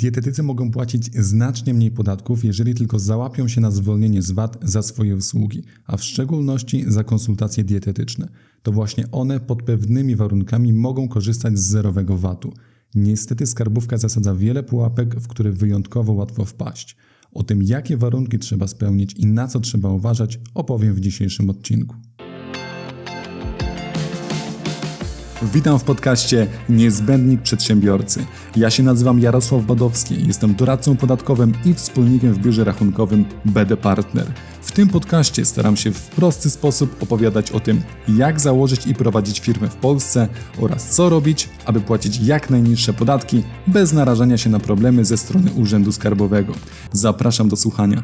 Dietetycy mogą płacić znacznie mniej podatków, jeżeli tylko załapią się na zwolnienie z VAT za swoje usługi, a w szczególności za konsultacje dietetyczne. To właśnie one pod pewnymi warunkami mogą korzystać z zerowego VAT-u. Niestety skarbówka zasadza wiele pułapek, w które wyjątkowo łatwo wpaść. O tym, jakie warunki trzeba spełnić i na co trzeba uważać, opowiem w dzisiejszym odcinku. Witam w podcaście Niezbędnik Przedsiębiorcy. Ja się nazywam Jarosław Badowski, jestem doradcą podatkowym i wspólnikiem w biurze rachunkowym BD Partner. W tym podcaście staram się w prosty sposób opowiadać o tym, jak założyć i prowadzić firmę w Polsce oraz co robić, aby płacić jak najniższe podatki bez narażania się na problemy ze strony Urzędu Skarbowego. Zapraszam do słuchania.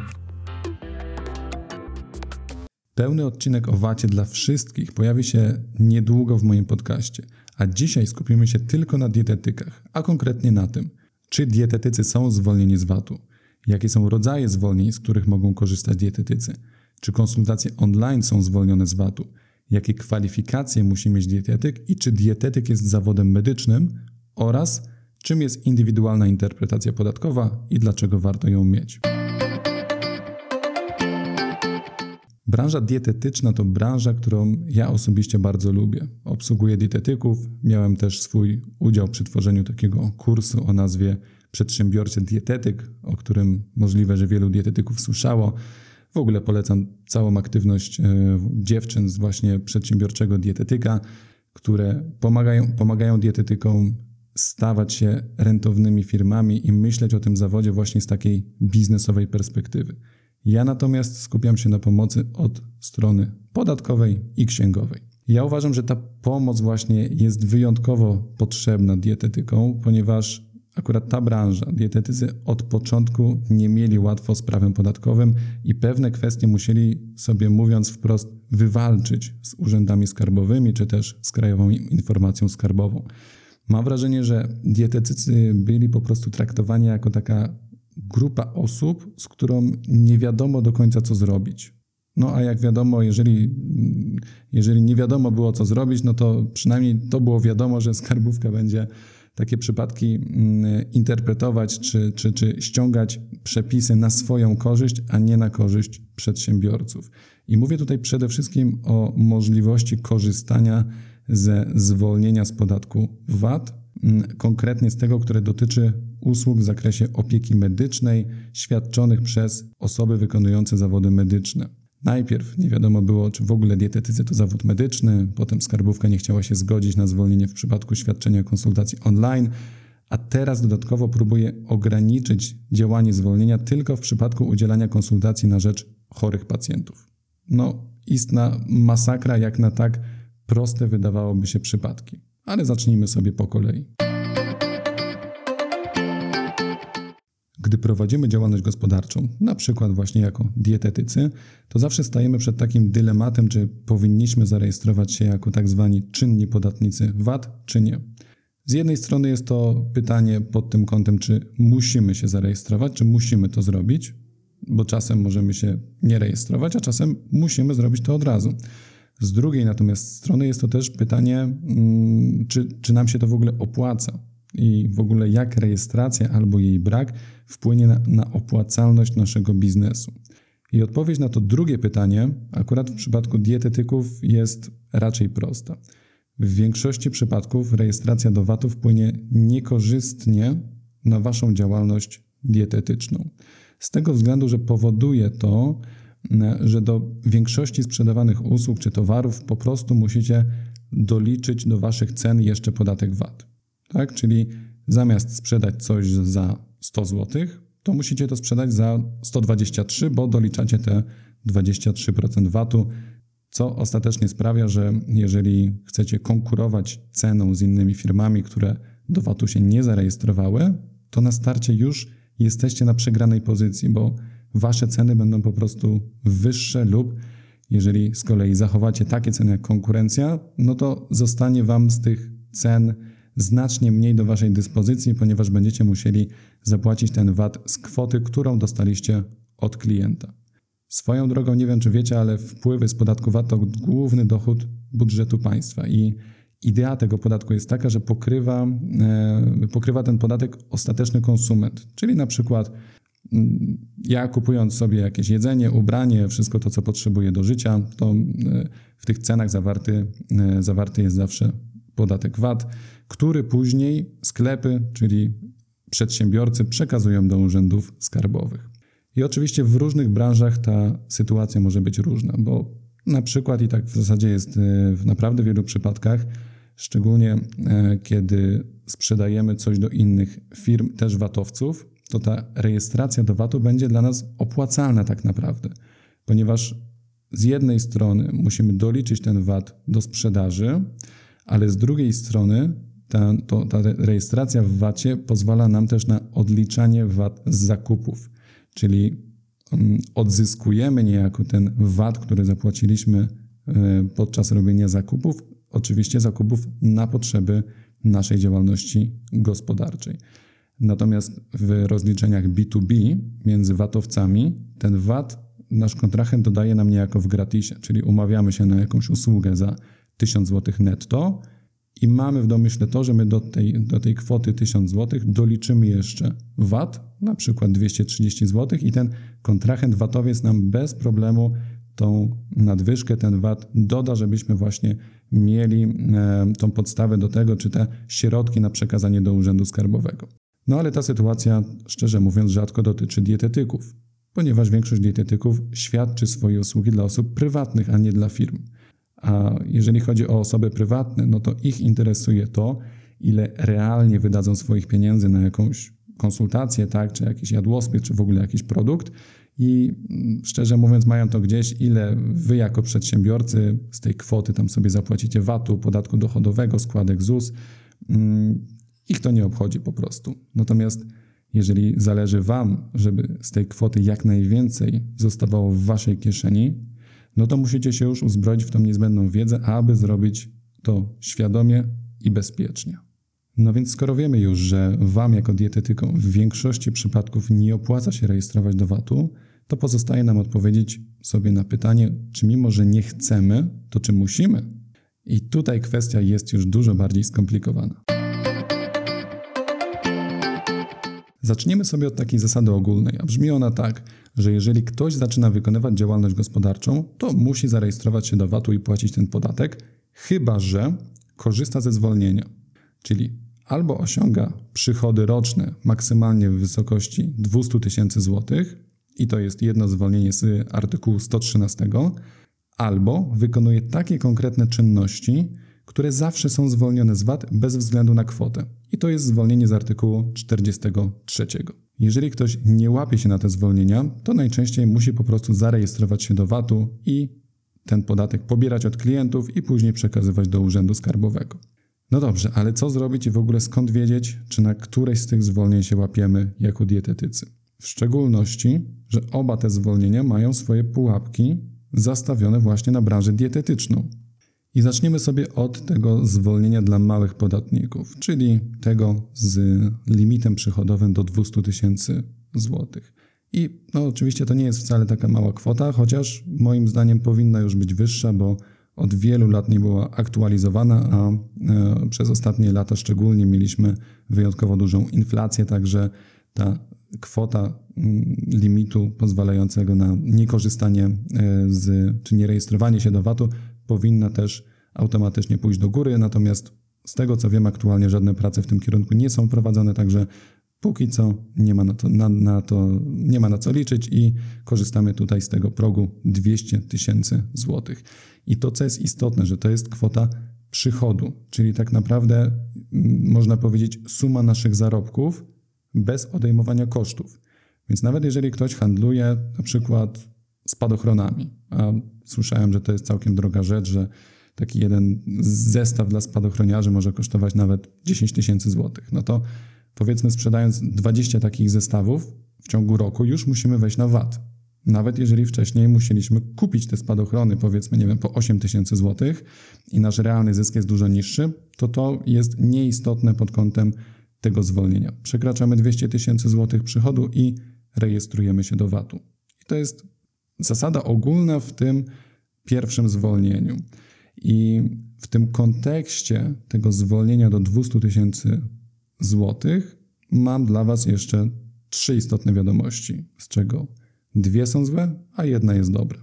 Pełny odcinek o VAT dla wszystkich pojawi się niedługo w moim podcaście, a dzisiaj skupimy się tylko na dietetykach, a konkretnie na tym, czy dietetycy są zwolnieni z VAT-u, jakie są rodzaje zwolnień, z których mogą korzystać dietetycy, czy konsultacje online są zwolnione z VAT-u, jakie kwalifikacje musi mieć dietetyk i czy dietetyk jest zawodem medycznym? Oraz czym jest indywidualna interpretacja podatkowa i dlaczego warto ją mieć. Branża dietetyczna to branża, którą ja osobiście bardzo lubię. Obsługuję dietetyków, miałem też swój udział przy tworzeniu takiego kursu o nazwie Przedsiębiorczy Dietetyk, o którym możliwe, że wielu dietetyków słyszało. W ogóle polecam całą aktywność e, dziewczyn z właśnie przedsiębiorczego dietetyka, które pomagają, pomagają dietetykom stawać się rentownymi firmami i myśleć o tym zawodzie właśnie z takiej biznesowej perspektywy. Ja natomiast skupiam się na pomocy od strony podatkowej i księgowej. Ja uważam, że ta pomoc właśnie jest wyjątkowo potrzebna dietetykom, ponieważ akurat ta branża, dietetycy od początku nie mieli łatwo z prawem podatkowym i pewne kwestie musieli sobie, mówiąc wprost, wywalczyć z urzędami skarbowymi czy też z Krajową Informacją Skarbową. Mam wrażenie, że dietetycy byli po prostu traktowani jako taka grupa osób, z którą nie wiadomo do końca, co zrobić. No a jak wiadomo, jeżeli, jeżeli nie wiadomo było, co zrobić, no to przynajmniej to było wiadomo, że skarbówka będzie takie przypadki mm, interpretować czy, czy, czy ściągać przepisy na swoją korzyść, a nie na korzyść przedsiębiorców. I mówię tutaj przede wszystkim o możliwości korzystania ze zwolnienia z podatku VAT, mm, konkretnie z tego, które dotyczy usług w zakresie opieki medycznej świadczonych przez osoby wykonujące zawody medyczne. Najpierw nie wiadomo było, czy w ogóle dietetycy to zawód medyczny, potem skarbówka nie chciała się zgodzić na zwolnienie w przypadku świadczenia konsultacji online, a teraz dodatkowo próbuje ograniczyć działanie zwolnienia tylko w przypadku udzielania konsultacji na rzecz chorych pacjentów. No, istna masakra, jak na tak proste wydawałoby się przypadki. Ale zacznijmy sobie po kolei. Gdy prowadzimy działalność gospodarczą, na przykład właśnie jako dietetycy, to zawsze stajemy przed takim dylematem, czy powinniśmy zarejestrować się jako tak zwani czynni podatnicy VAT, czy nie. Z jednej strony jest to pytanie pod tym kątem, czy musimy się zarejestrować, czy musimy to zrobić, bo czasem możemy się nie rejestrować, a czasem musimy zrobić to od razu. Z drugiej natomiast strony jest to też pytanie, mm, czy, czy nam się to w ogóle opłaca i w ogóle jak rejestracja albo jej brak wpłynie na, na opłacalność naszego biznesu. I odpowiedź na to drugie pytanie, akurat w przypadku dietetyków, jest raczej prosta. W większości przypadków rejestracja do VAT-u wpłynie niekorzystnie na Waszą działalność dietetyczną. Z tego względu, że powoduje to, że do większości sprzedawanych usług czy towarów po prostu musicie doliczyć do Waszych cen jeszcze podatek VAT. Tak? Czyli zamiast sprzedać coś za 100 zł, to musicie to sprzedać za 123, bo doliczacie te 23% VAT-u, co ostatecznie sprawia, że jeżeli chcecie konkurować ceną z innymi firmami, które do VAT-u się nie zarejestrowały, to na starcie już jesteście na przegranej pozycji, bo wasze ceny będą po prostu wyższe lub jeżeli z kolei zachowacie takie ceny jak konkurencja, no to zostanie wam z tych cen znacznie mniej do Waszej dyspozycji, ponieważ będziecie musieli zapłacić ten VAT z kwoty, którą dostaliście od klienta. Swoją drogą, nie wiem czy wiecie, ale wpływy z podatku VAT to główny dochód budżetu państwa i idea tego podatku jest taka, że pokrywa, e, pokrywa ten podatek ostateczny konsument. Czyli na przykład mm, ja kupując sobie jakieś jedzenie, ubranie, wszystko to, co potrzebuję do życia, to e, w tych cenach zawarty, e, zawarty jest zawsze podatek VAT, który później sklepy, czyli przedsiębiorcy przekazują do urzędów skarbowych. I oczywiście w różnych branżach ta sytuacja może być różna, bo na przykład, i tak w zasadzie jest w naprawdę wielu przypadkach, szczególnie e, kiedy sprzedajemy coś do innych firm, też VAT-owców, to ta rejestracja do VAT-u będzie dla nas opłacalna tak naprawdę, ponieważ z jednej strony musimy doliczyć ten VAT do sprzedaży, ale z drugiej strony ta, to, ta rejestracja w VAT-ie pozwala nam też na odliczanie VAT z zakupów, czyli um, odzyskujemy niejako ten VAT, który zapłaciliśmy e, podczas robienia zakupów, oczywiście zakupów na potrzeby naszej działalności gospodarczej. Natomiast w rozliczeniach B2B między VAT-owcami ten VAT nasz kontrahent dodaje nam niejako w gratisie, czyli umawiamy się na jakąś usługę za 1000 zł netto i mamy w domyśle to, że my do tej, do tej kwoty 1000 zł doliczymy jeszcze VAT, na przykład 230 zł i ten kontrahent VAT-owiec nam bez problemu tą nadwyżkę, ten VAT doda, żebyśmy właśnie mieli e, tą podstawę do tego, czy te środki na przekazanie do Urzędu Skarbowego. No ale ta sytuacja, szczerze mówiąc, rzadko dotyczy dietetyków, ponieważ większość dietetyków świadczy swoje usługi dla osób prywatnych, a nie dla firm. A jeżeli chodzi o osoby prywatne, no to ich interesuje to, ile realnie wydadzą swoich pieniędzy na jakąś konsultację, tak, czy jakiś jadłospis, czy w ogóle jakiś produkt i mm, szczerze mówiąc mają to gdzieś, ile wy jako przedsiębiorcy z tej kwoty tam sobie zapłacicie VAT-u, podatku dochodowego, składek ZUS. Mm, ich to nie obchodzi po prostu. Natomiast jeżeli zależy wam, żeby z tej kwoty jak najwięcej zostawało w waszej kieszeni, no to musicie się już uzbroić w tą niezbędną wiedzę, aby zrobić to świadomie i bezpiecznie. No więc skoro wiemy już, że Wam jako dietetykom w większości przypadków nie opłaca się rejestrować do VAT-u, to pozostaje nam odpowiedzieć sobie na pytanie, czy mimo, że nie chcemy, to czy musimy? I tutaj kwestia jest już dużo bardziej skomplikowana. Zaczniemy sobie od takiej zasady ogólnej, a brzmi ona tak, że jeżeli ktoś zaczyna wykonywać działalność gospodarczą, to musi zarejestrować się do VAT-u i płacić ten podatek, chyba że korzysta ze zwolnienia. Czyli albo osiąga przychody roczne maksymalnie w wysokości 200 tysięcy złotych, i to jest jedno zwolnienie z artykułu 113, albo wykonuje takie konkretne czynności, które zawsze są zwolnione z VAT bez względu na kwotę. I to jest zwolnienie z artykułu 43. Jeżeli ktoś nie łapie się na te zwolnienia, to najczęściej musi po prostu zarejestrować się do VAT-u i ten podatek pobierać od klientów i później przekazywać do Urzędu Skarbowego. No dobrze, ale co zrobić i w ogóle skąd wiedzieć, czy na któreś z tych zwolnień się łapiemy jako dietetycy? W szczególności, że oba te zwolnienia mają swoje pułapki zastawione właśnie na branżę dietetyczną. I zaczniemy sobie od tego zwolnienia dla małych podatników, czyli tego z limitem przychodowym do 200 tysięcy złotych. I no, oczywiście to nie jest wcale taka mała kwota, chociaż moim zdaniem powinna już być wyższa, bo od wielu lat nie była aktualizowana, a e, przez ostatnie lata szczególnie mieliśmy wyjątkowo dużą inflację, także ta kwota mm, limitu pozwalającego na niekorzystanie e, z, czy nierejestrowanie się do VAT-u powinna też automatycznie pójść do góry, natomiast z tego co wiem aktualnie żadne prace w tym kierunku nie są prowadzone, także póki co nie ma na to, na, na to, nie ma na co liczyć i korzystamy tutaj z tego progu 200 tysięcy złotych. I to, co jest istotne, że to jest kwota przychodu, czyli tak naprawdę mm, można powiedzieć suma naszych zarobków bez odejmowania kosztów. Więc nawet jeżeli ktoś handluje na przykład spadochronami, a słyszałem, że to jest całkiem droga rzecz, że taki jeden zestaw dla spadochroniarzy może kosztować nawet 10 tysięcy złotych, no to powiedzmy sprzedając 20 takich zestawów w ciągu roku już musimy wejść na VAT. Nawet jeżeli wcześniej musieliśmy kupić te spadochrony, powiedzmy, nie wiem, po 8 tysięcy złotych i nasz realny zysk jest dużo niższy, to to jest nieistotne pod kątem tego zwolnienia. Przekraczamy 200 tysięcy złotych przychodu i rejestrujemy się do VAT-u. I to jest zasada ogólna w tym pierwszym zwolnieniu. I w tym kontekście tego zwolnienia do 200 tysięcy złotych mam dla Was jeszcze trzy istotne wiadomości, z czego dwie są złe, a jedna jest dobra.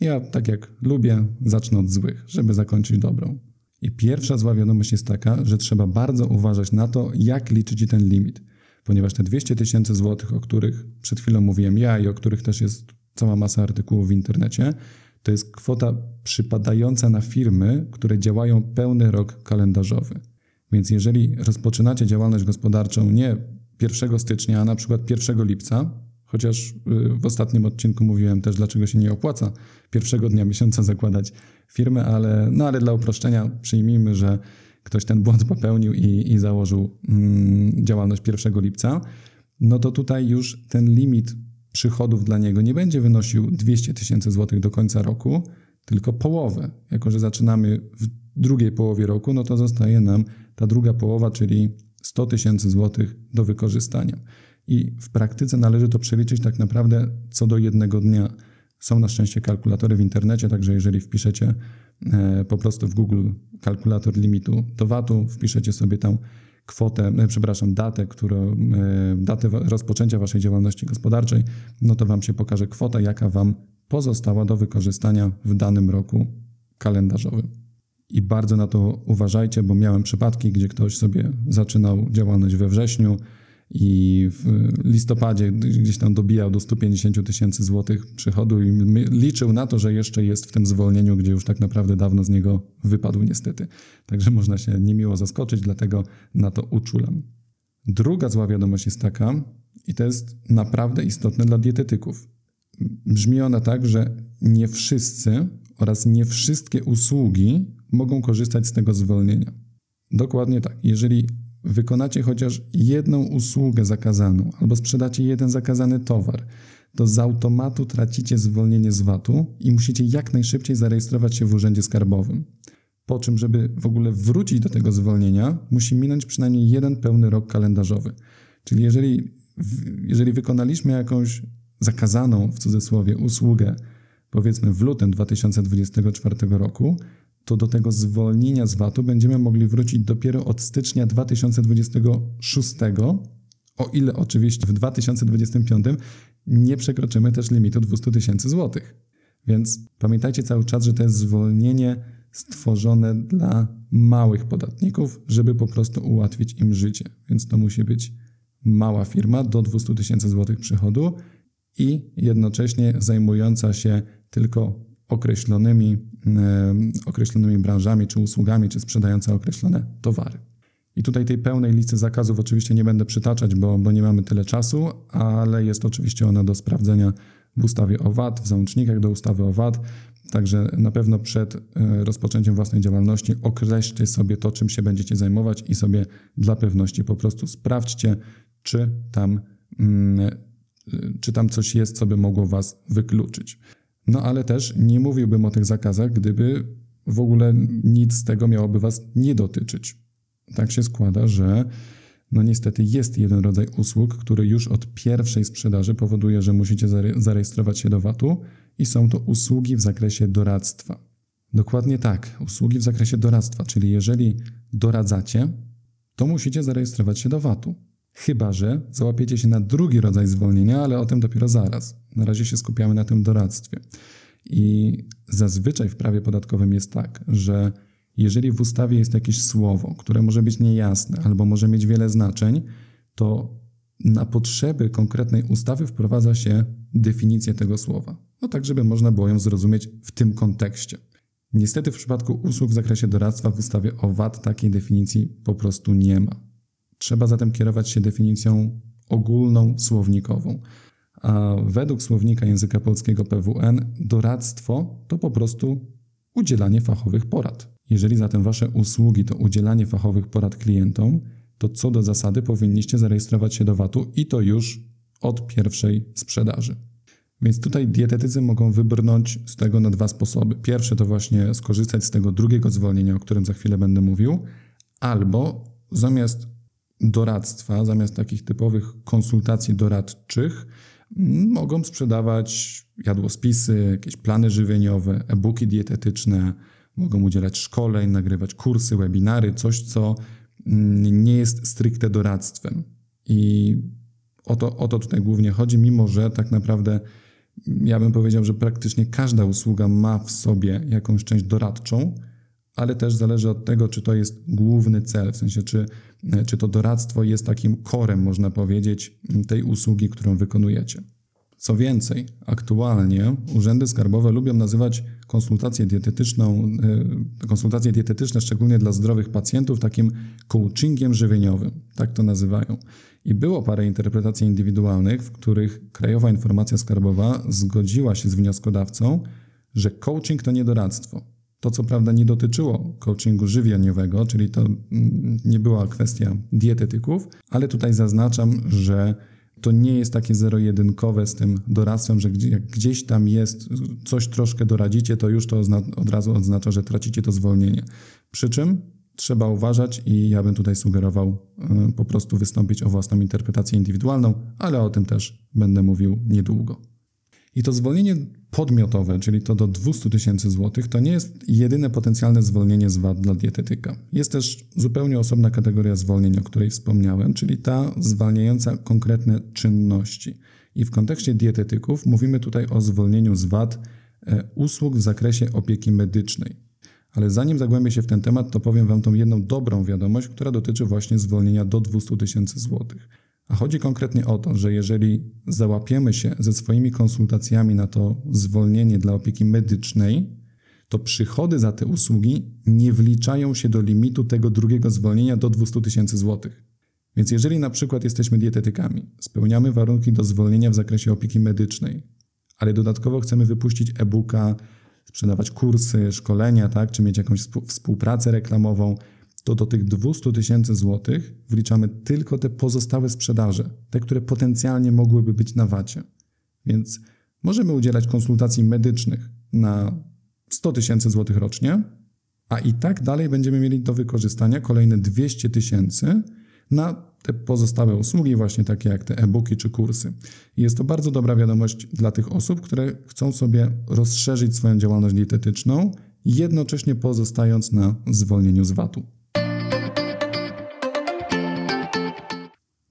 Ja, tak jak lubię, zacznę od złych, żeby zakończyć dobrą. I pierwsza zła wiadomość jest taka, że trzeba bardzo uważać na to, jak liczyć ten limit, ponieważ te 200 tysięcy złotych, o których przed chwilą mówiłem ja i o których też jest cała masa artykułów w internecie, to jest kwota przypadająca na firmy, które działają pełny rok kalendarzowy. Więc jeżeli rozpoczynacie działalność gospodarczą nie 1 stycznia, a na przykład 1 lipca, chociaż y, w ostatnim odcinku mówiłem też, dlaczego się nie opłaca pierwszego dnia miesiąca zakładać firmy, ale, no ale dla uproszczenia przyjmijmy, że ktoś ten błąd popełnił i, i założył mm, działalność 1 lipca, no to tutaj już ten limit przychodów dla niego nie będzie wynosił 200 tysięcy złotych do końca roku, tylko połowę. Jako, że zaczynamy w drugiej połowie roku, no to zostaje nam ta druga połowa, czyli 100 tysięcy złotych do wykorzystania. I w praktyce należy to przeliczyć tak naprawdę co do jednego dnia. Są na szczęście kalkulatory w internecie, także jeżeli wpiszecie e, po prostu w Google kalkulator limitu do VAT-u, wpiszecie sobie tam kwotę, e, przepraszam, datę, którą, e, datę rozpoczęcia waszej działalności gospodarczej, no to wam się pokaże kwota, jaka wam pozostała do wykorzystania w danym roku kalendarzowym. I bardzo na to uważajcie, bo miałem przypadki, gdzie ktoś sobie zaczynał działalność we wrześniu, i w listopadzie gdzieś tam dobijał do 150 tysięcy złotych przychodu i liczył na to, że jeszcze jest w tym zwolnieniu, gdzie już tak naprawdę dawno z niego wypadł niestety. Także można się niemiło zaskoczyć, dlatego na to uczulam. Druga zła wiadomość jest taka, i to jest naprawdę istotne dla dietetyków. Brzmi ona tak, że nie wszyscy oraz nie wszystkie usługi mogą korzystać z tego zwolnienia. Dokładnie tak. Jeżeli wykonacie chociaż jedną usługę zakazaną albo sprzedacie jeden zakazany towar, to z automatu tracicie zwolnienie z VAT-u i musicie jak najszybciej zarejestrować się w urzędzie skarbowym. Po czym, żeby w ogóle wrócić do tego zwolnienia, musi minąć przynajmniej jeden pełny rok kalendarzowy. Czyli jeżeli, jeżeli wykonaliśmy jakąś zakazaną w cudzysłowie usługę, powiedzmy w lutym 2024 roku, to do tego zwolnienia z VAT-u będziemy mogli wrócić dopiero od stycznia 2026, o ile oczywiście w 2025 nie przekroczymy też limitu 200 tysięcy złotych. Więc pamiętajcie cały czas, że to jest zwolnienie stworzone dla małych podatników, żeby po prostu ułatwić im życie. Więc to musi być mała firma do 200 tysięcy złotych przychodu i jednocześnie zajmująca się tylko określonymi, określonymi branżami, czy usługami, czy sprzedające określone towary. I tutaj tej pełnej listy zakazów oczywiście nie będę przytaczać, bo, bo nie mamy tyle czasu, ale jest oczywiście ona do sprawdzenia w ustawie o VAT, w załącznikach do ustawy o VAT. Także na pewno przed e, rozpoczęciem własnej działalności określcie sobie to, czym się będziecie zajmować i sobie dla pewności po prostu sprawdźcie, czy tam, mm, czy tam coś jest, co by mogło Was wykluczyć. No ale też nie mówiłbym o tych zakazach, gdyby w ogóle nic z tego miałoby Was nie dotyczyć. Tak się składa, że no niestety jest jeden rodzaj usług, który już od pierwszej sprzedaży powoduje, że musicie zarejestrować się do VAT-u i są to usługi w zakresie doradztwa. Dokładnie tak, usługi w zakresie doradztwa, czyli jeżeli doradzacie, to musicie zarejestrować się do VAT-u. Chyba, że załapiecie się na drugi rodzaj zwolnienia, ale o tym dopiero zaraz. Na razie się skupiamy na tym doradztwie. I zazwyczaj w prawie podatkowym jest tak, że jeżeli w ustawie jest jakieś słowo, które może być niejasne albo może mieć wiele znaczeń, to na potrzeby konkretnej ustawy wprowadza się definicję tego słowa. No tak, żeby można było ją zrozumieć w tym kontekście. Niestety w przypadku usług w zakresie doradztwa w ustawie o VAT takiej definicji po prostu nie ma. Trzeba zatem kierować się definicją ogólną słownikową. A według słownika języka polskiego PWN doradztwo to po prostu udzielanie fachowych porad. Jeżeli zatem wasze usługi to udzielanie fachowych porad klientom, to co do zasady powinniście zarejestrować się do VAT-u i to już od pierwszej sprzedaży. Więc tutaj dietetycy mogą wybrnąć z tego na dwa sposoby. Pierwsze to właśnie skorzystać z tego drugiego zwolnienia, o którym za chwilę będę mówił, albo zamiast doradztwa, zamiast takich typowych konsultacji doradczych, mogą sprzedawać jadłospisy, jakieś plany żywieniowe, e-booki dietetyczne, mogą udzielać szkoleń, nagrywać kursy, webinary, coś, co mm, nie jest stricte doradztwem. I o to, o to tutaj głównie chodzi, mimo że tak naprawdę ja bym powiedział, że praktycznie każda usługa ma w sobie jakąś część doradczą, ale też zależy od tego, czy to jest główny cel, w sensie, czy, czy to doradztwo jest takim korem, można powiedzieć, tej usługi, którą wykonujecie. Co więcej, aktualnie urzędy skarbowe lubią nazywać konsultację dietetyczną, e, konsultacje dietetyczne, szczególnie dla zdrowych pacjentów, takim coachingiem żywieniowym. Tak to nazywają. I było parę interpretacji indywidualnych, w których Krajowa Informacja Skarbowa zgodziła się z wnioskodawcą, że coaching to nie doradztwo. To co prawda nie dotyczyło coachingu żywieniowego, czyli to mm, nie była kwestia dietetyków, ale tutaj zaznaczam, że to nie jest takie zero-jedynkowe z tym doradztwem, że jak gdzieś tam jest, coś troszkę doradzicie, to już to od razu oznacza, że tracicie to zwolnienie. Przy czym trzeba uważać i ja bym tutaj sugerował y, po prostu wystąpić o własną interpretację indywidualną, ale o tym też będę mówił niedługo. I to zwolnienie podmiotowe, czyli to do 200 tysięcy złotych, to nie jest jedyne potencjalne zwolnienie z VAT dla dietetyka. Jest też zupełnie osobna kategoria zwolnień, o której wspomniałem, czyli ta zwalniająca konkretne czynności. I w kontekście dietetyków mówimy tutaj o zwolnieniu z VAT e, usług w zakresie opieki medycznej. Ale zanim zagłębię się w ten temat, to powiem Wam tą jedną dobrą wiadomość, która dotyczy właśnie zwolnienia do 200 tysięcy złotych. A chodzi konkretnie o to, że jeżeli załapiemy się ze swoimi konsultacjami na to zwolnienie dla opieki medycznej, to przychody za te usługi nie wliczają się do limitu tego drugiego zwolnienia do 200 tysięcy złotych. Więc jeżeli na przykład jesteśmy dietetykami, spełniamy warunki do zwolnienia w zakresie opieki medycznej, ale dodatkowo chcemy wypuścić e-booka, sprzedawać kursy, szkolenia, tak, czy mieć jakąś współpracę reklamową, to do tych 200 tysięcy złotych wliczamy tylko te pozostałe sprzedaże, te, które potencjalnie mogłyby być na wacie. Więc możemy udzielać konsultacji medycznych na 100 tysięcy złotych rocznie, a i tak dalej będziemy mieli do wykorzystania kolejne 200 tysięcy na te pozostałe usługi, właśnie takie jak te e-booki czy kursy. I jest to bardzo dobra wiadomość dla tych osób, które chcą sobie rozszerzyć swoją działalność dietetyczną, jednocześnie pozostając na zwolnieniu z VAT-u.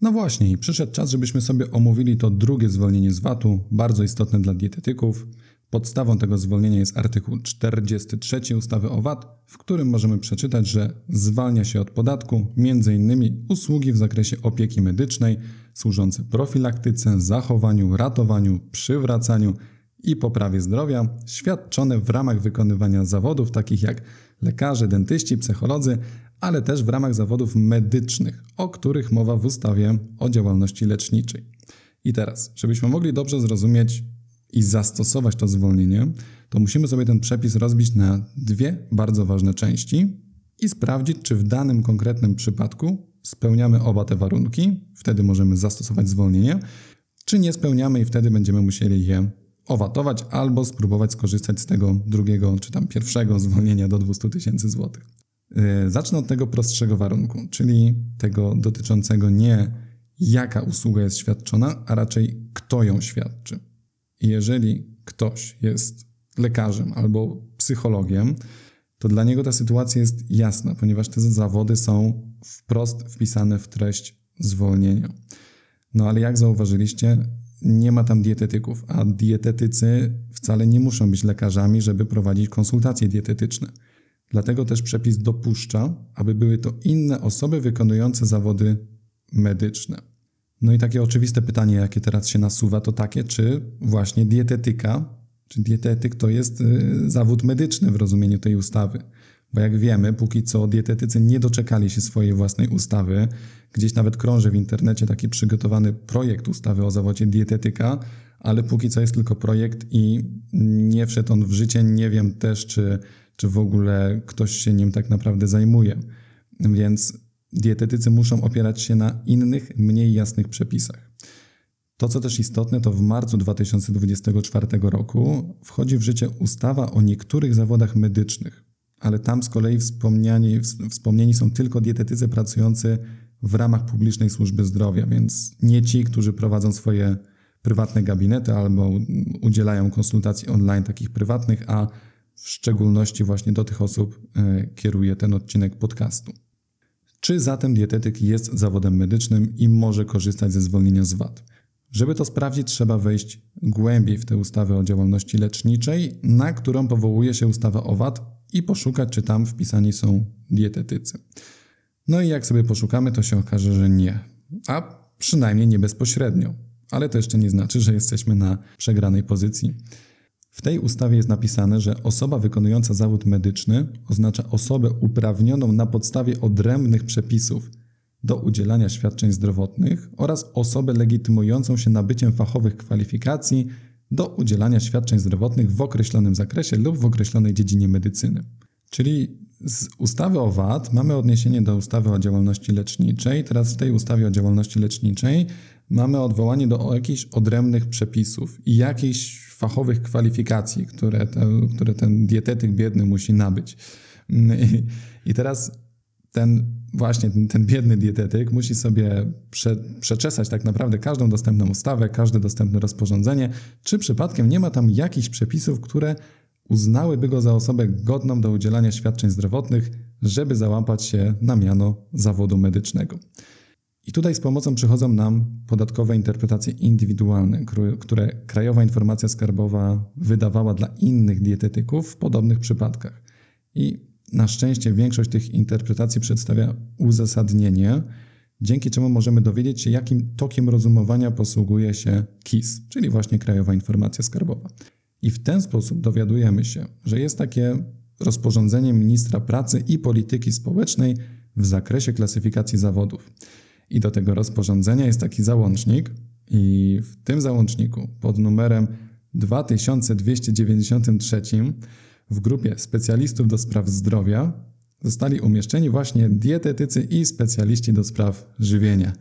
No właśnie, i przyszedł czas, żebyśmy sobie omówili to drugie zwolnienie z VAT-u, bardzo istotne dla dietetyków. Podstawą tego zwolnienia jest artykuł 43 ustawy o VAT, w którym możemy przeczytać, że zwalnia się od podatku m.in. usługi w zakresie opieki medycznej służące profilaktyce, zachowaniu, ratowaniu, przywracaniu i poprawie zdrowia, świadczone w ramach wykonywania zawodów takich jak lekarze, dentyści, psycholodzy, ale też w ramach zawodów medycznych, o których mowa w ustawie o działalności leczniczej. I teraz, żebyśmy mogli dobrze zrozumieć i zastosować to zwolnienie, to musimy sobie ten przepis rozbić na dwie bardzo ważne części i sprawdzić, czy w danym konkretnym przypadku spełniamy oba te warunki, wtedy możemy zastosować zwolnienie, czy nie spełniamy i wtedy będziemy musieli je owatować albo spróbować skorzystać z tego drugiego czy tam pierwszego zwolnienia do 200 tysięcy złotych. Y, zacznę od tego prostszego warunku, czyli tego dotyczącego nie jaka usługa jest świadczona, a raczej kto ją świadczy. Jeżeli ktoś jest lekarzem albo psychologiem, to dla niego ta sytuacja jest jasna, ponieważ te zawody są wprost wpisane w treść zwolnienia. No ale jak zauważyliście, nie ma tam dietetyków, a dietetycy wcale nie muszą być lekarzami, żeby prowadzić konsultacje dietetyczne. Dlatego też przepis dopuszcza, aby były to inne osoby wykonujące zawody medyczne. No i takie oczywiste pytanie, jakie teraz się nasuwa, to takie, czy właśnie dietetyka, czy dietetyk to jest y, zawód medyczny w rozumieniu tej ustawy. Bo jak wiemy, póki co dietetycy nie doczekali się swojej własnej ustawy. Gdzieś nawet krąży w internecie taki przygotowany projekt ustawy o zawodzie dietetyka, ale póki co jest tylko projekt i nie wszedł on w życie. Nie wiem też, czy czy w ogóle ktoś się nim tak naprawdę zajmuje. Więc dietetycy muszą opierać się na innych, mniej jasnych przepisach. To, co też istotne, to w marcu 2024 roku wchodzi w życie ustawa o niektórych zawodach medycznych, ale tam z kolei wspomniani, wspomnieni są tylko dietetycy pracujący w ramach publicznej służby zdrowia, więc nie ci, którzy prowadzą swoje prywatne gabinety albo udzielają konsultacji online takich prywatnych, a w szczególności właśnie do tych osób e, kieruję ten odcinek podcastu. Czy zatem dietetyk jest zawodem medycznym i może korzystać ze zwolnienia z VAT? Żeby to sprawdzić, trzeba wejść głębiej w tę ustawę o działalności leczniczej, na którą powołuje się ustawa o VAT i poszukać, czy tam wpisani są dietetycy. No i jak sobie poszukamy, to się okaże, że nie. A przynajmniej nie bezpośrednio. Ale to jeszcze nie znaczy, że jesteśmy na przegranej pozycji. W tej ustawie jest napisane, że osoba wykonująca zawód medyczny oznacza osobę uprawnioną na podstawie odrębnych przepisów do udzielania świadczeń zdrowotnych oraz osobę legitymującą się nabyciem fachowych kwalifikacji do udzielania świadczeń zdrowotnych w określonym zakresie lub w określonej dziedzinie medycyny. Czyli z ustawy o VAT mamy odniesienie do ustawy o działalności leczniczej. Teraz w tej ustawie o działalności leczniczej mamy odwołanie do jakichś odrębnych przepisów i jakichś fachowych kwalifikacji, które, te, które ten dietetyk biedny musi nabyć. I, i teraz ten właśnie ten, ten, biedny dietetyk musi sobie prze, przeczesać tak naprawdę każdą dostępną ustawę, każde dostępne rozporządzenie, czy przypadkiem nie ma tam jakichś przepisów, które uznałyby go za osobę godną do udzielania świadczeń zdrowotnych, żeby załapać się na miano zawodu medycznego. I tutaj z pomocą przychodzą nam podatkowe interpretacje indywidualne, które Krajowa Informacja Skarbowa wydawała dla innych dietetyków w podobnych przypadkach. I na szczęście większość tych interpretacji przedstawia uzasadnienie, dzięki czemu możemy dowiedzieć się, jakim tokiem rozumowania posługuje się KIS, czyli właśnie Krajowa Informacja Skarbowa. I w ten sposób dowiadujemy się, że jest takie rozporządzenie ministra pracy i polityki społecznej w zakresie klasyfikacji zawodów. I do tego rozporządzenia jest taki załącznik, i w tym załączniku pod numerem 2293 w grupie specjalistów do spraw zdrowia zostali umieszczeni właśnie dietetycy i specjaliści do spraw żywienia.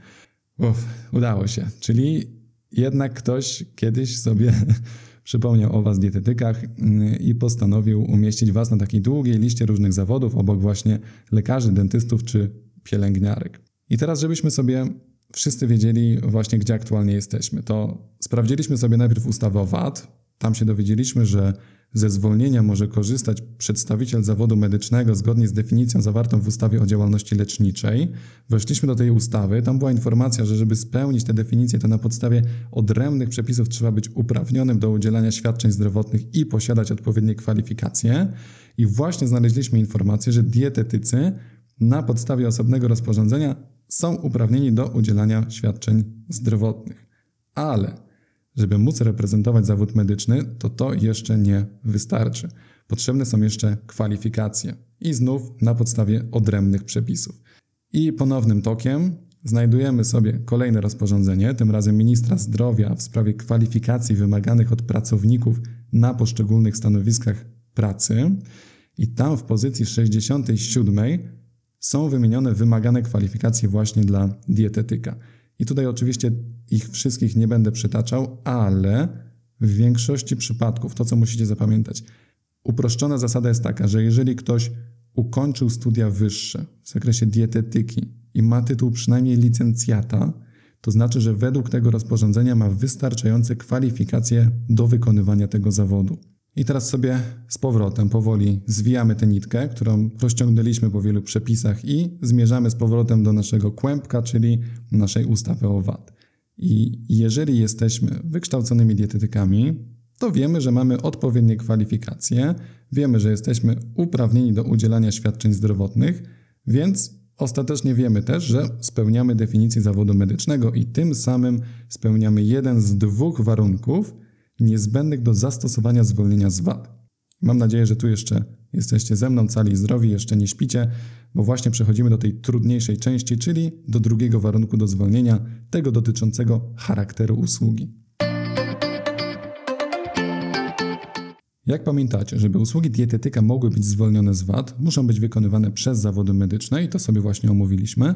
Uf, udało się. Czyli jednak ktoś kiedyś sobie przypomniał o Was dietetykach mm, i postanowił umieścić Was na takiej długiej liście różnych zawodów obok właśnie lekarzy, dentystów czy pielęgniarek. I teraz, żebyśmy sobie wszyscy wiedzieli właśnie, gdzie aktualnie jesteśmy, to sprawdziliśmy sobie najpierw ustawę o VAT. Tam się dowiedzieliśmy, że ze zwolnienia może korzystać przedstawiciel zawodu medycznego zgodnie z definicją zawartą w ustawie o działalności leczniczej. Weszliśmy do tej ustawy, tam była informacja, że żeby spełnić tę definicję, to na podstawie odrębnych przepisów trzeba być uprawnionym do udzielania świadczeń zdrowotnych i posiadać odpowiednie kwalifikacje. I właśnie znaleźliśmy informację, że dietetycy na podstawie osobnego rozporządzenia są uprawnieni do udzielania świadczeń zdrowotnych. Ale żeby móc reprezentować zawód medyczny, to to jeszcze nie wystarczy. Potrzebne są jeszcze kwalifikacje i znów na podstawie odrębnych przepisów. I ponownym tokiem znajdujemy sobie kolejne rozporządzenie, tym razem ministra zdrowia w sprawie kwalifikacji wymaganych od pracowników na poszczególnych stanowiskach pracy. I tam w pozycji 67 są wymienione wymagane kwalifikacje właśnie dla dietetyka. I tutaj oczywiście ich wszystkich nie będę przytaczał, ale w większości przypadków to, co musicie zapamiętać, uproszczona zasada jest taka, że jeżeli ktoś ukończył studia wyższe w zakresie dietetyki i ma tytuł przynajmniej licencjata, to znaczy, że według tego rozporządzenia ma wystarczające kwalifikacje do wykonywania tego zawodu. I teraz sobie z powrotem powoli zwijamy tę nitkę, którą rozciągnęliśmy po wielu przepisach i zmierzamy z powrotem do naszego kłębka, czyli naszej ustawy o VAT. I jeżeli jesteśmy wykształconymi dietetykami, to wiemy, że mamy odpowiednie kwalifikacje, wiemy, że jesteśmy uprawnieni do udzielania świadczeń zdrowotnych, więc ostatecznie wiemy też, że spełniamy definicję zawodu medycznego i tym samym spełniamy jeden z dwóch warunków niezbędnych do zastosowania zwolnienia z VAT. Mam nadzieję, że tu jeszcze jesteście ze mną cali i zdrowi, jeszcze nie śpicie, bo właśnie przechodzimy do tej trudniejszej części, czyli do drugiego warunku do zwolnienia, tego dotyczącego charakteru usługi. Jak pamiętacie, żeby usługi dietetyka mogły być zwolnione z VAT, muszą być wykonywane przez zawody medyczne i to sobie właśnie omówiliśmy,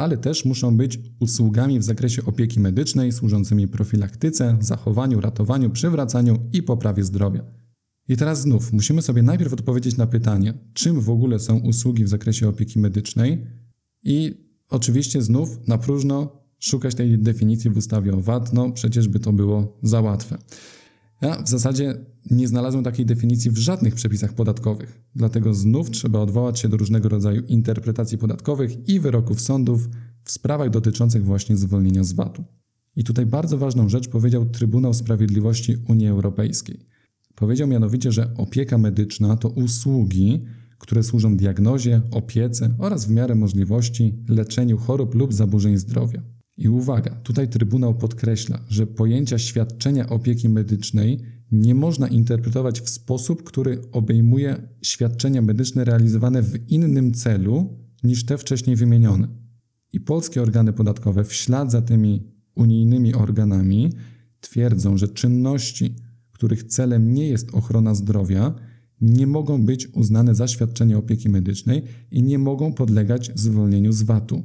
ale też muszą być usługami w zakresie opieki medycznej służącymi profilaktyce, zachowaniu, ratowaniu, przywracaniu i poprawie zdrowia. I teraz znów musimy sobie najpierw odpowiedzieć na pytanie, czym w ogóle są usługi w zakresie opieki medycznej i oczywiście znów na próżno szukać tej definicji w ustawie o VAT, no przecież by to było za łatwe. Ja w zasadzie nie znalazłem takiej definicji w żadnych przepisach podatkowych, dlatego znów trzeba odwołać się do różnego rodzaju interpretacji podatkowych i wyroków sądów w sprawach dotyczących właśnie zwolnienia z VAT-u. I tutaj bardzo ważną rzecz powiedział Trybunał Sprawiedliwości Unii Europejskiej. Powiedział mianowicie, że opieka medyczna to usługi, które służą diagnozie, opiece oraz w miarę możliwości leczeniu chorób lub zaburzeń zdrowia. I uwaga, tutaj Trybunał podkreśla, że pojęcia świadczenia opieki medycznej nie można interpretować w sposób, który obejmuje świadczenia medyczne realizowane w innym celu niż te wcześniej wymienione. I polskie organy podatkowe w ślad za tymi unijnymi organami twierdzą, że czynności, których celem nie jest ochrona zdrowia, nie mogą być uznane za świadczenie opieki medycznej i nie mogą podlegać zwolnieniu z VAT-u.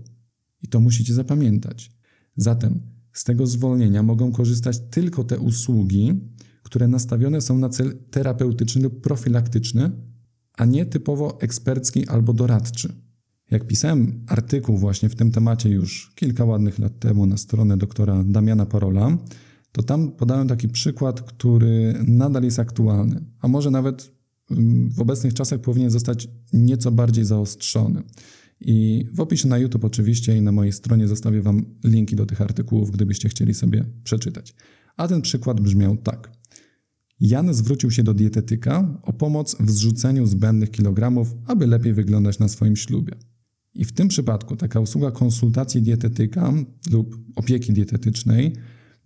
I to musicie zapamiętać. Zatem z tego zwolnienia mogą korzystać tylko te usługi, które nastawione są na cel terapeutyczny lub profilaktyczny, a nie typowo ekspercki albo doradczy. Jak pisałem artykuł właśnie w tym temacie już kilka ładnych lat temu na stronę doktora Damiana Parola, to tam podałem taki przykład, który nadal jest aktualny, a może nawet mm, w obecnych czasach powinien zostać nieco bardziej zaostrzony. I w opisie na YouTube oczywiście i na mojej stronie zostawię Wam linki do tych artykułów, gdybyście chcieli sobie przeczytać. A ten przykład brzmiał tak. Jan zwrócił się do dietetyka o pomoc w zrzuceniu zbędnych kilogramów, aby lepiej wyglądać na swoim ślubie. I w tym przypadku taka usługa konsultacji dietetyka lub opieki dietetycznej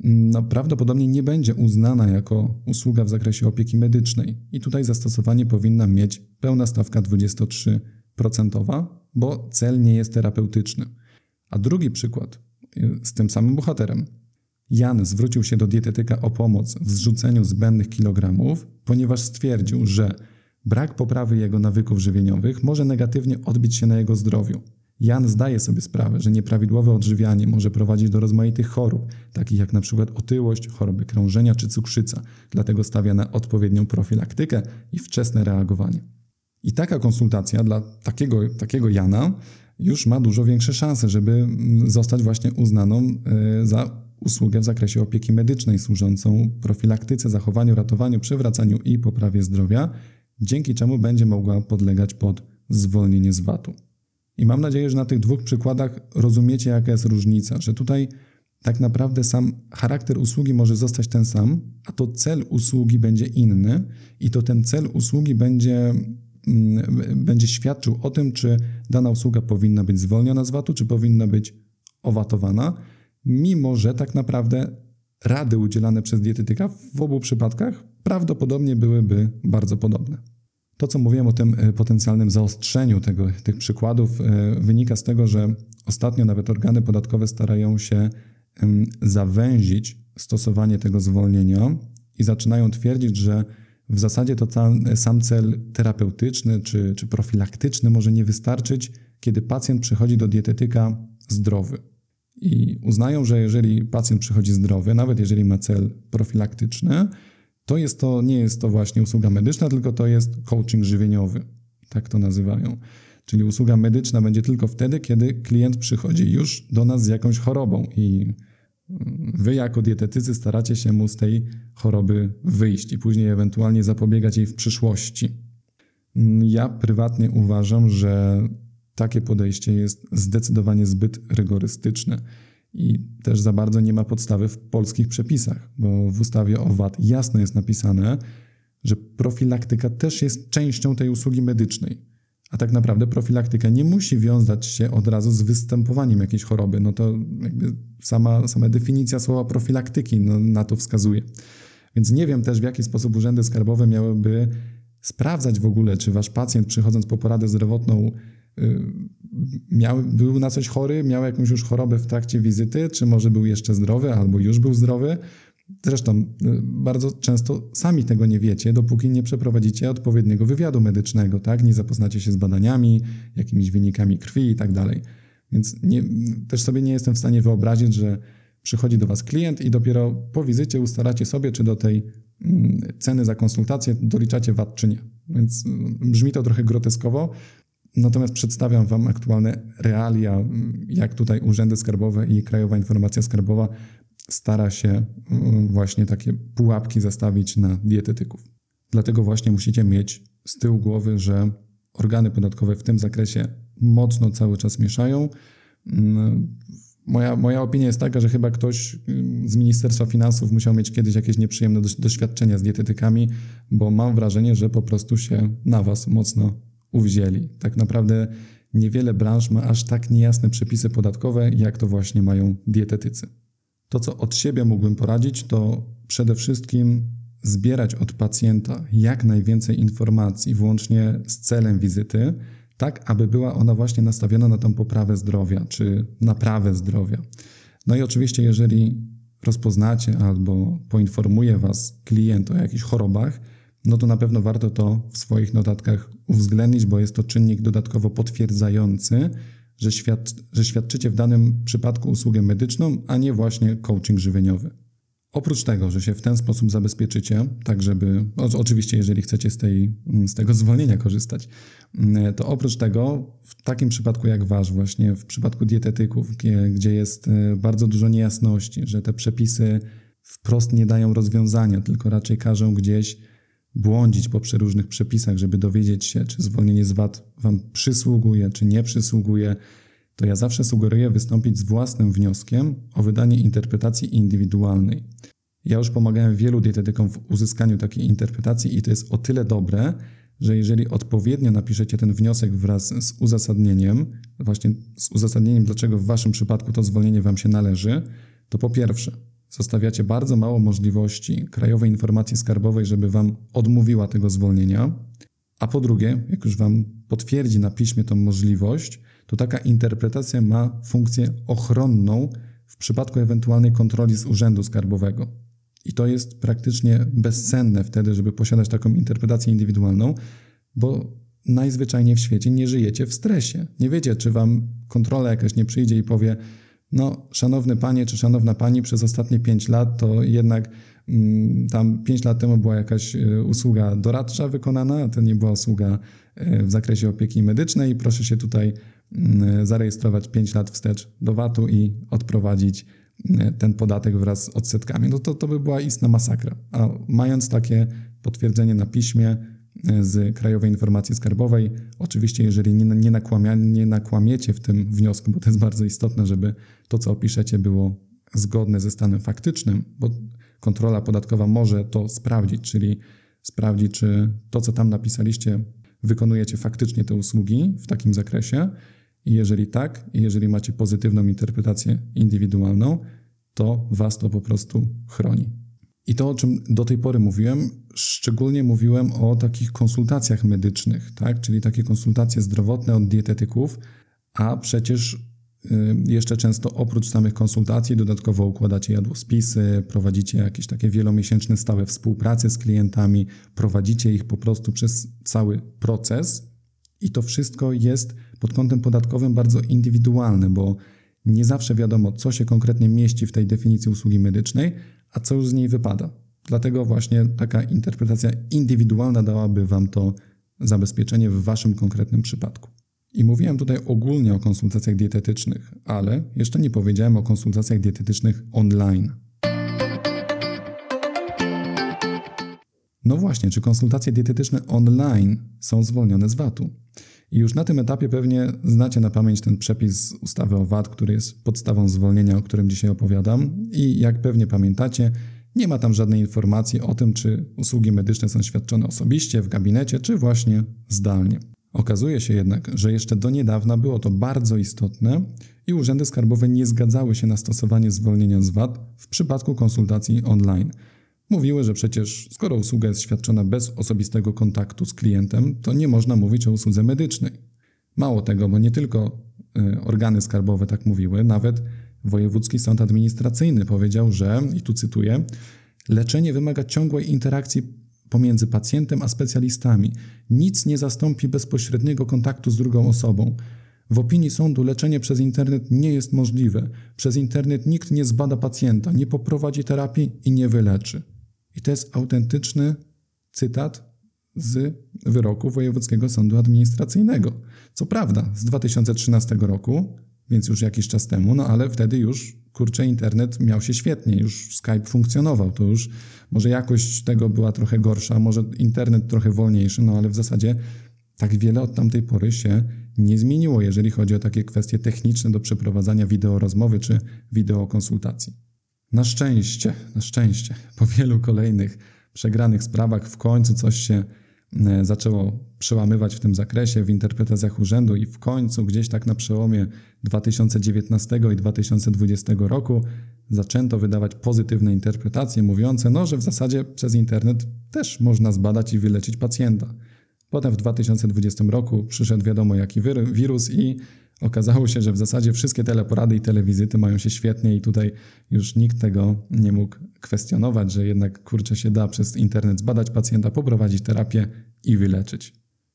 no, prawdopodobnie nie będzie uznana jako usługa w zakresie opieki medycznej. I tutaj zastosowanie powinna mieć pełna stawka 23%, bo cel nie jest terapeutyczny. A drugi przykład y, z tym samym bohaterem. Jan zwrócił się do dietetyka o pomoc w zrzuceniu zbędnych kilogramów, ponieważ stwierdził, że brak poprawy jego nawyków żywieniowych może negatywnie odbić się na jego zdrowiu. Jan zdaje sobie sprawę, że nieprawidłowe odżywianie może prowadzić do rozmaitych chorób, takich jak np. otyłość, choroby krążenia czy cukrzyca, dlatego stawia na odpowiednią profilaktykę i wczesne reagowanie. I taka konsultacja dla takiego, takiego Jana już ma dużo większe szanse, żeby mm, zostać właśnie uznaną e, za usługę w zakresie opieki medycznej służącą profilaktyce, zachowaniu, ratowaniu, przywracaniu i poprawie zdrowia, dzięki czemu będzie mogła podlegać pod zwolnienie z VAT-u. I mam nadzieję, że na tych dwóch przykładach rozumiecie, jaka jest różnica, że tutaj tak naprawdę sam charakter usługi może zostać ten sam, a to cel usługi będzie inny i to ten cel usługi będzie będzie świadczył o tym, czy dana usługa powinna być zwolniona z VAT-u, czy powinna być owatowana, mimo że tak naprawdę rady udzielane przez dietetyka w obu przypadkach prawdopodobnie byłyby bardzo podobne. To, co mówiłem o tym e, potencjalnym zaostrzeniu tego, tych przykładów, e, wynika z tego, że ostatnio nawet organy podatkowe starają się zawęzić stosowanie tego zwolnienia i zaczynają twierdzić, że w zasadzie to sam cel terapeutyczny czy, czy profilaktyczny może nie wystarczyć, kiedy pacjent przychodzi do dietetyka zdrowy. I uznają, że jeżeli pacjent przychodzi zdrowy, nawet jeżeli ma cel profilaktyczny, to, jest to nie jest to właśnie usługa medyczna, tylko to jest coaching żywieniowy. Tak to nazywają. Czyli usługa medyczna będzie tylko wtedy, kiedy klient przychodzi już do nas z jakąś chorobą i Wy jako dietetycy staracie się mu z tej choroby wyjść i później ewentualnie zapobiegać jej w przyszłości. Ja prywatnie uważam, że takie podejście jest zdecydowanie zbyt rygorystyczne i też za bardzo nie ma podstawy w polskich przepisach, bo w ustawie o VAT jasno jest napisane, że profilaktyka też jest częścią tej usługi medycznej. A tak naprawdę profilaktyka nie musi wiązać się od razu z występowaniem jakiejś choroby. No to jakby sama, sama definicja słowa profilaktyki no, na to wskazuje. Więc nie wiem też, w jaki sposób urzędy skarbowe miałyby sprawdzać w ogóle, czy wasz pacjent przychodząc po poradę zdrowotną yy, miał, był na coś chory, miał jakąś już chorobę w trakcie wizyty, czy może był jeszcze zdrowy albo już był zdrowy. Zresztą y, bardzo często sami tego nie wiecie, dopóki nie przeprowadzicie odpowiedniego wywiadu medycznego, tak? Nie zapoznacie się z badaniami, jakimiś wynikami krwi i tak dalej. Więc nie, też sobie nie jestem w stanie wyobrazić, że przychodzi do Was klient i dopiero po wizycie ustalacie sobie, czy do tej mm, ceny za konsultację doliczacie VAT, czy nie. Więc mm, brzmi to trochę groteskowo, natomiast przedstawiam Wam aktualne realia, mm, jak tutaj urzędy skarbowe i Krajowa Informacja Skarbowa stara się właśnie takie pułapki zastawić na dietetyków. Dlatego właśnie musicie mieć z tyłu głowy, że organy podatkowe w tym zakresie mocno cały czas mieszają. Moja, moja opinia jest taka, że chyba ktoś mm, z Ministerstwa Finansów musiał mieć kiedyś jakieś nieprzyjemne doświadczenia z dietetykami, bo mam wrażenie, że po prostu się na was mocno uwzięli. Tak naprawdę niewiele branż ma aż tak niejasne przepisy podatkowe, jak to właśnie mają dietetycy. To, co od siebie mógłbym poradzić, to przede wszystkim zbierać od pacjenta jak najwięcej informacji, włącznie z celem wizyty, tak aby była ona właśnie nastawiona na tą poprawę zdrowia czy naprawę zdrowia. No i oczywiście, jeżeli rozpoznacie albo poinformuje Was klient o jakichś chorobach, no to na pewno warto to w swoich notatkach uwzględnić, bo jest to czynnik dodatkowo potwierdzający, że, świad że świadczycie w danym przypadku usługę medyczną, a nie właśnie coaching żywieniowy. Oprócz tego, że się w ten sposób zabezpieczycie, tak żeby, oczywiście jeżeli chcecie z, tej, z tego zwolnienia korzystać, mm, to oprócz tego w takim przypadku jak wasz właśnie, w przypadku dietetyków, gdzie, gdzie jest e, bardzo dużo niejasności, że te przepisy wprost nie dają rozwiązania, tylko raczej każą gdzieś błądzić po przeróżnych przepisach, żeby dowiedzieć się, czy zwolnienie z VAT wam przysługuje, czy nie przysługuje, to ja zawsze sugeruję wystąpić z własnym wnioskiem o wydanie interpretacji indywidualnej. Ja już pomagałem wielu dietetykom w uzyskaniu takiej interpretacji i to jest o tyle dobre, że jeżeli odpowiednio napiszecie ten wniosek wraz z uzasadnieniem, właśnie z uzasadnieniem, dlaczego w waszym przypadku to zwolnienie wam się należy, to po pierwsze, zostawiacie bardzo mało możliwości Krajowej Informacji Skarbowej, żeby wam odmówiła tego zwolnienia, a po drugie, jak już wam potwierdzi na piśmie tą możliwość, to taka interpretacja ma funkcję ochronną w przypadku ewentualnej kontroli z Urzędu Skarbowego. I to jest praktycznie bezcenne wtedy, żeby posiadać taką interpretację indywidualną, bo najzwyczajniej w świecie nie żyjecie w stresie. Nie wiecie, czy wam kontrola jakaś nie przyjdzie i powie, no, szanowny panie czy szanowna pani, przez ostatnie 5 lat to jednak mm, tam 5 lat temu była jakaś y, usługa doradcza wykonana, a to nie była usługa y, w zakresie opieki medycznej. Proszę się tutaj zarejestrować 5 lat wstecz do VAT-u i odprowadzić ten podatek wraz z odsetkami. No to, to by była istna masakra. A mając takie potwierdzenie na piśmie, z Krajowej Informacji Skarbowej. Oczywiście, jeżeli nie, nie, nakłamia, nie nakłamiecie w tym wniosku, bo to jest bardzo istotne, żeby to, co opiszecie, było zgodne ze stanem faktycznym, bo kontrola podatkowa może to sprawdzić, czyli sprawdzi, czy to, co tam napisaliście, wykonujecie faktycznie te usługi w takim zakresie. I jeżeli tak, i jeżeli macie pozytywną interpretację indywidualną, to Was to po prostu chroni. I to, o czym do tej pory mówiłem, szczególnie mówiłem o takich konsultacjach medycznych, tak? czyli takie konsultacje zdrowotne od dietetyków, a przecież y, jeszcze często oprócz samych konsultacji dodatkowo układacie jadłospisy, prowadzicie jakieś takie wielomiesięczne stałe współprace z klientami, prowadzicie ich po prostu przez cały proces i to wszystko jest pod kątem podatkowym bardzo indywidualne, bo nie zawsze wiadomo, co się konkretnie mieści w tej definicji usługi medycznej, a co już z niej wypada. Dlatego właśnie taka interpretacja indywidualna dałaby Wam to zabezpieczenie w Waszym konkretnym przypadku. I mówiłem tutaj ogólnie o konsultacjach dietetycznych, ale jeszcze nie powiedziałem o konsultacjach dietetycznych online. No właśnie, czy konsultacje dietetyczne online są zwolnione z VAT-u? I już na tym etapie pewnie znacie na pamięć ten przepis ustawy o VAT, który jest podstawą zwolnienia, o którym dzisiaj opowiadam. I jak pewnie pamiętacie, nie ma tam żadnej informacji o tym, czy usługi medyczne są świadczone osobiście, w gabinecie, czy właśnie zdalnie. Okazuje się jednak, że jeszcze do niedawna było to bardzo istotne i urzędy skarbowe nie zgadzały się na stosowanie zwolnienia z VAT w przypadku konsultacji online. Mówiły, że przecież skoro usługa jest świadczona bez osobistego kontaktu z klientem, to nie można mówić o usłudze medycznej. Mało tego, bo nie tylko y, organy skarbowe tak mówiły, nawet Wojewódzki Sąd Administracyjny powiedział, że, i tu cytuję, leczenie wymaga ciągłej interakcji pomiędzy pacjentem a specjalistami. Nic nie zastąpi bezpośredniego kontaktu z drugą osobą. W opinii sądu leczenie przez internet nie jest możliwe. Przez internet nikt nie zbada pacjenta, nie poprowadzi terapii i nie wyleczy. I to jest autentyczny cytat z wyroku Wojewódzkiego Sądu Administracyjnego. Co prawda, z 2013 roku, więc już jakiś czas temu, no ale wtedy już, kurczę, internet miał się świetnie, już Skype funkcjonował, to już może jakość tego była trochę gorsza, może internet trochę wolniejszy, no ale w zasadzie tak wiele od tamtej pory się nie zmieniło, jeżeli chodzi o takie kwestie techniczne do przeprowadzania wideorozmowy czy wideokonsultacji. Na szczęście, na szczęście, po wielu kolejnych przegranych sprawach w końcu coś się e, zaczęło przełamywać w tym zakresie w interpretacjach urzędu i w końcu gdzieś tak na przełomie 2019 i 2020 roku zaczęto wydawać pozytywne interpretacje mówiące, no, że w zasadzie przez internet też można zbadać i wyleczyć pacjenta. Potem w 2020 roku przyszedł wiadomo jaki wirus i okazało się, że w zasadzie wszystkie teleporady i telewizyty mają się świetnie i tutaj już nikt tego nie mógł kwestionować, że jednak kurczę się da przez internet zbadać pacjenta, poprowadzić terapię i wyleczyć.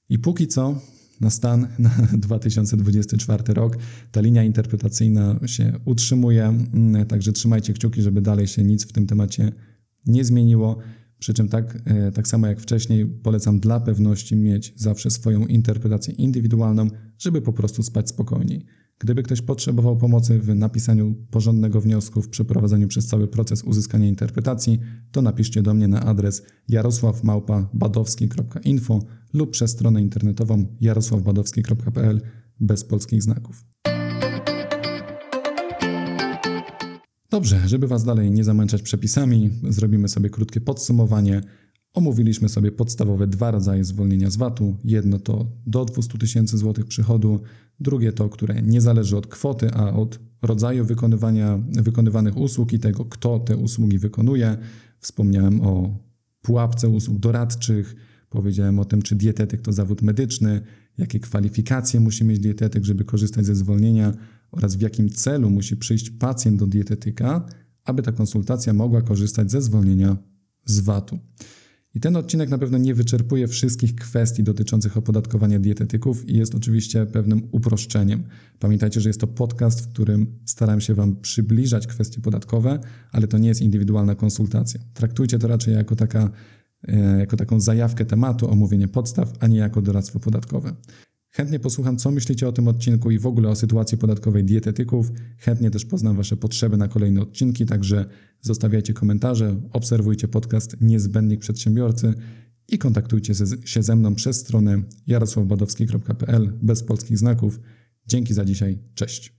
I póki co na stan na 2024 rok ta linia interpretacyjna się utrzymuje, także trzymajcie kciuki, żeby dalej się nic w tym temacie nie zmieniło. Przy czym tak, e, tak samo jak wcześniej polecam dla pewności mieć zawsze swoją interpretację indywidualną, żeby po prostu spać spokojniej. Gdyby ktoś potrzebował pomocy w napisaniu porządnego wniosku, w przeprowadzeniu przez cały proces uzyskania interpretacji, to napiszcie do mnie na adres jarosławmałpa.badowski.info lub przez stronę internetową jarosławbadowski.pl bez polskich znaków. Dobrze, żeby Was dalej nie zamęczać przepisami, zrobimy sobie krótkie podsumowanie. Omówiliśmy sobie podstawowe dwa rodzaje zwolnienia z VAT-u. Jedno to do 200 tysięcy złotych przychodu, drugie to, które nie zależy od kwoty, a od rodzaju wykonywania, wykonywanych usług i tego, kto te usługi wykonuje. Wspomniałem o pułapce usług doradczych, powiedziałem o tym, czy dietetyk to zawód medyczny, jakie kwalifikacje musi mieć dietetyk, żeby korzystać ze zwolnienia oraz w jakim celu musi przyjść pacjent do dietetyka, aby ta konsultacja mogła korzystać ze zwolnienia z VAT-u. I ten odcinek na pewno nie wyczerpuje wszystkich kwestii dotyczących opodatkowania dietetyków i jest oczywiście pewnym uproszczeniem. Pamiętajcie, że jest to podcast, w którym staram się Wam przybliżać kwestie podatkowe, ale to nie jest indywidualna konsultacja. Traktujcie to raczej jako, taka, e, jako taką zajawkę tematu, omówienie podstaw, a nie jako doradztwo podatkowe. Chętnie posłucham, co myślicie o tym odcinku i w ogóle o sytuacji podatkowej dietetyków. Chętnie też poznam Wasze potrzeby na kolejne odcinki, także zostawiajcie komentarze, obserwujcie podcast Niezbędnik Przedsiębiorcy i kontaktujcie się ze mną przez stronę jarosławbadowski.pl bez polskich znaków. Dzięki za dzisiaj, cześć.